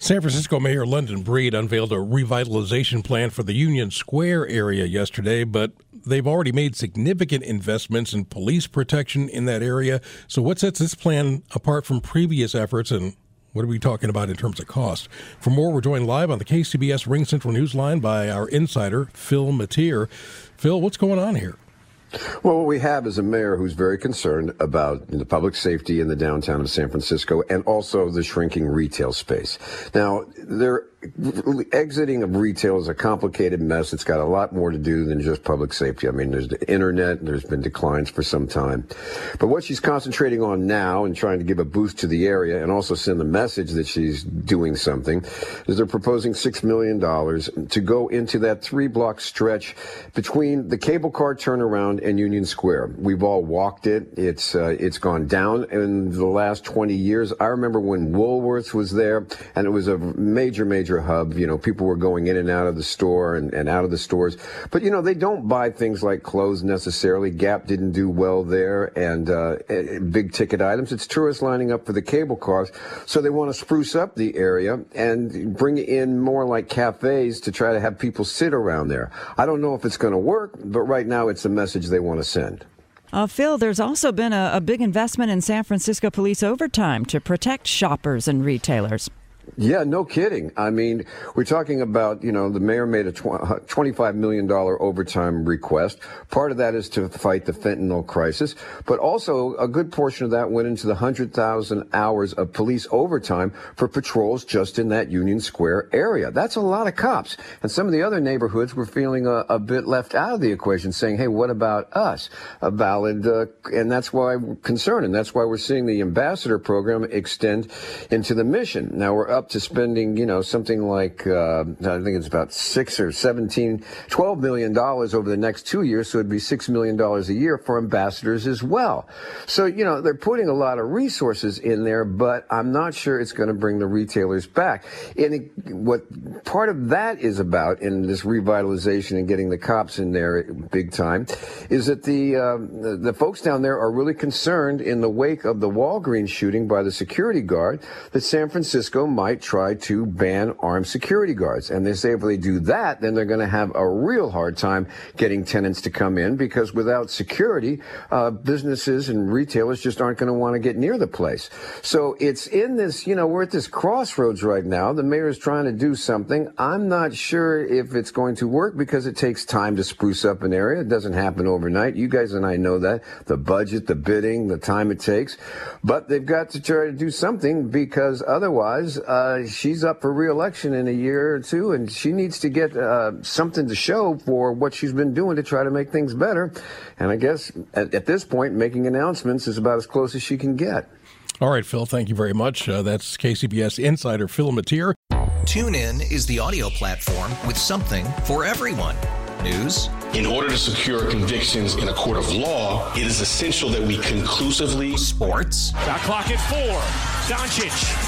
San Francisco Mayor London Breed unveiled a revitalization plan for the Union Square area yesterday, but they've already made significant investments in police protection in that area. So, what sets this plan apart from previous efforts, and what are we talking about in terms of cost? For more, we're joined live on the KCBS RingCentral Newsline by our insider, Phil Matier. Phil, what's going on here? Well, what we have is a mayor who's very concerned about the public safety in the downtown of San Francisco and also the shrinking retail space. Now, they're exiting of retail is a complicated mess. It's got a lot more to do than just public safety. I mean, there's the internet, there's been declines for some time. But what she's concentrating on now and trying to give a boost to the area and also send the message that she's doing something is they're proposing $6 million to go into that three block stretch between the cable car turnaround and Union Square. We've all walked it. It's, uh, it's gone down in the last 20 years. I remember when Woolworths was there and it was a major, major major hub. You know, people were going in and out of the store and, and out of the stores. But, you know, they don't buy things like clothes necessarily. Gap didn't do well there and uh, big ticket items. It's tourists lining up for the cable cars. So they want to spruce up the area and bring in more like cafes to try to have people sit around there. I don't know if it's going to work, but right now it's a message they want to send. Uh, Phil, there's also been a, a big investment in San Francisco police overtime to protect shoppers and retailers. Yeah, no kidding. I mean, we're talking about, you know, the mayor made a $25 million overtime request. Part of that is to fight the fentanyl crisis, but also a good portion of that went into the 100,000 hours of police overtime for patrols just in that Union Square area. That's a lot of cops. And some of the other neighborhoods were feeling a, a bit left out of the equation, saying, hey, what about us? A valid, uh, and that's why we're concerned. And that's why we're seeing the ambassador program extend into the mission. Now we're up to spending, you know, something like, uh, I think it's about six or 17, 12 million dollars over the next two years. So it'd be six million dollars a year for ambassadors as well. So, you know, they're putting a lot of resources in there, but I'm not sure it's going to bring the retailers back. And what part of that is about in this revitalization and getting the cops in there big time is that the, um, the, the folks down there are really concerned in the wake of the Walgreens shooting by the security guard that San Francisco might might try to ban armed security guards. And they say if they do that, then they're going to have a real hard time getting tenants to come in because without security, uh, businesses and retailers just aren't going to want to get near the place. So it's in this, you know, we're at this crossroads right now. The mayor is trying to do something. I'm not sure if it's going to work because it takes time to spruce up an area. It doesn't happen overnight. You guys and I know that. The budget, the bidding, the time it takes. But they've got to try to do something because otherwise, uh, uh, she's up for reelection in a year or two, and she needs to get uh, something to show for what she's been doing to try to make things better. And I guess at, at this point, making announcements is about as close as she can get. All right, Phil, thank you very much. Uh, that's KCBS insider Phil Matier. TuneIn is the audio platform with something for everyone. News. In order to secure convictions in a court of law, it is essential that we conclusively. Sports. Got clock at four. Doncic.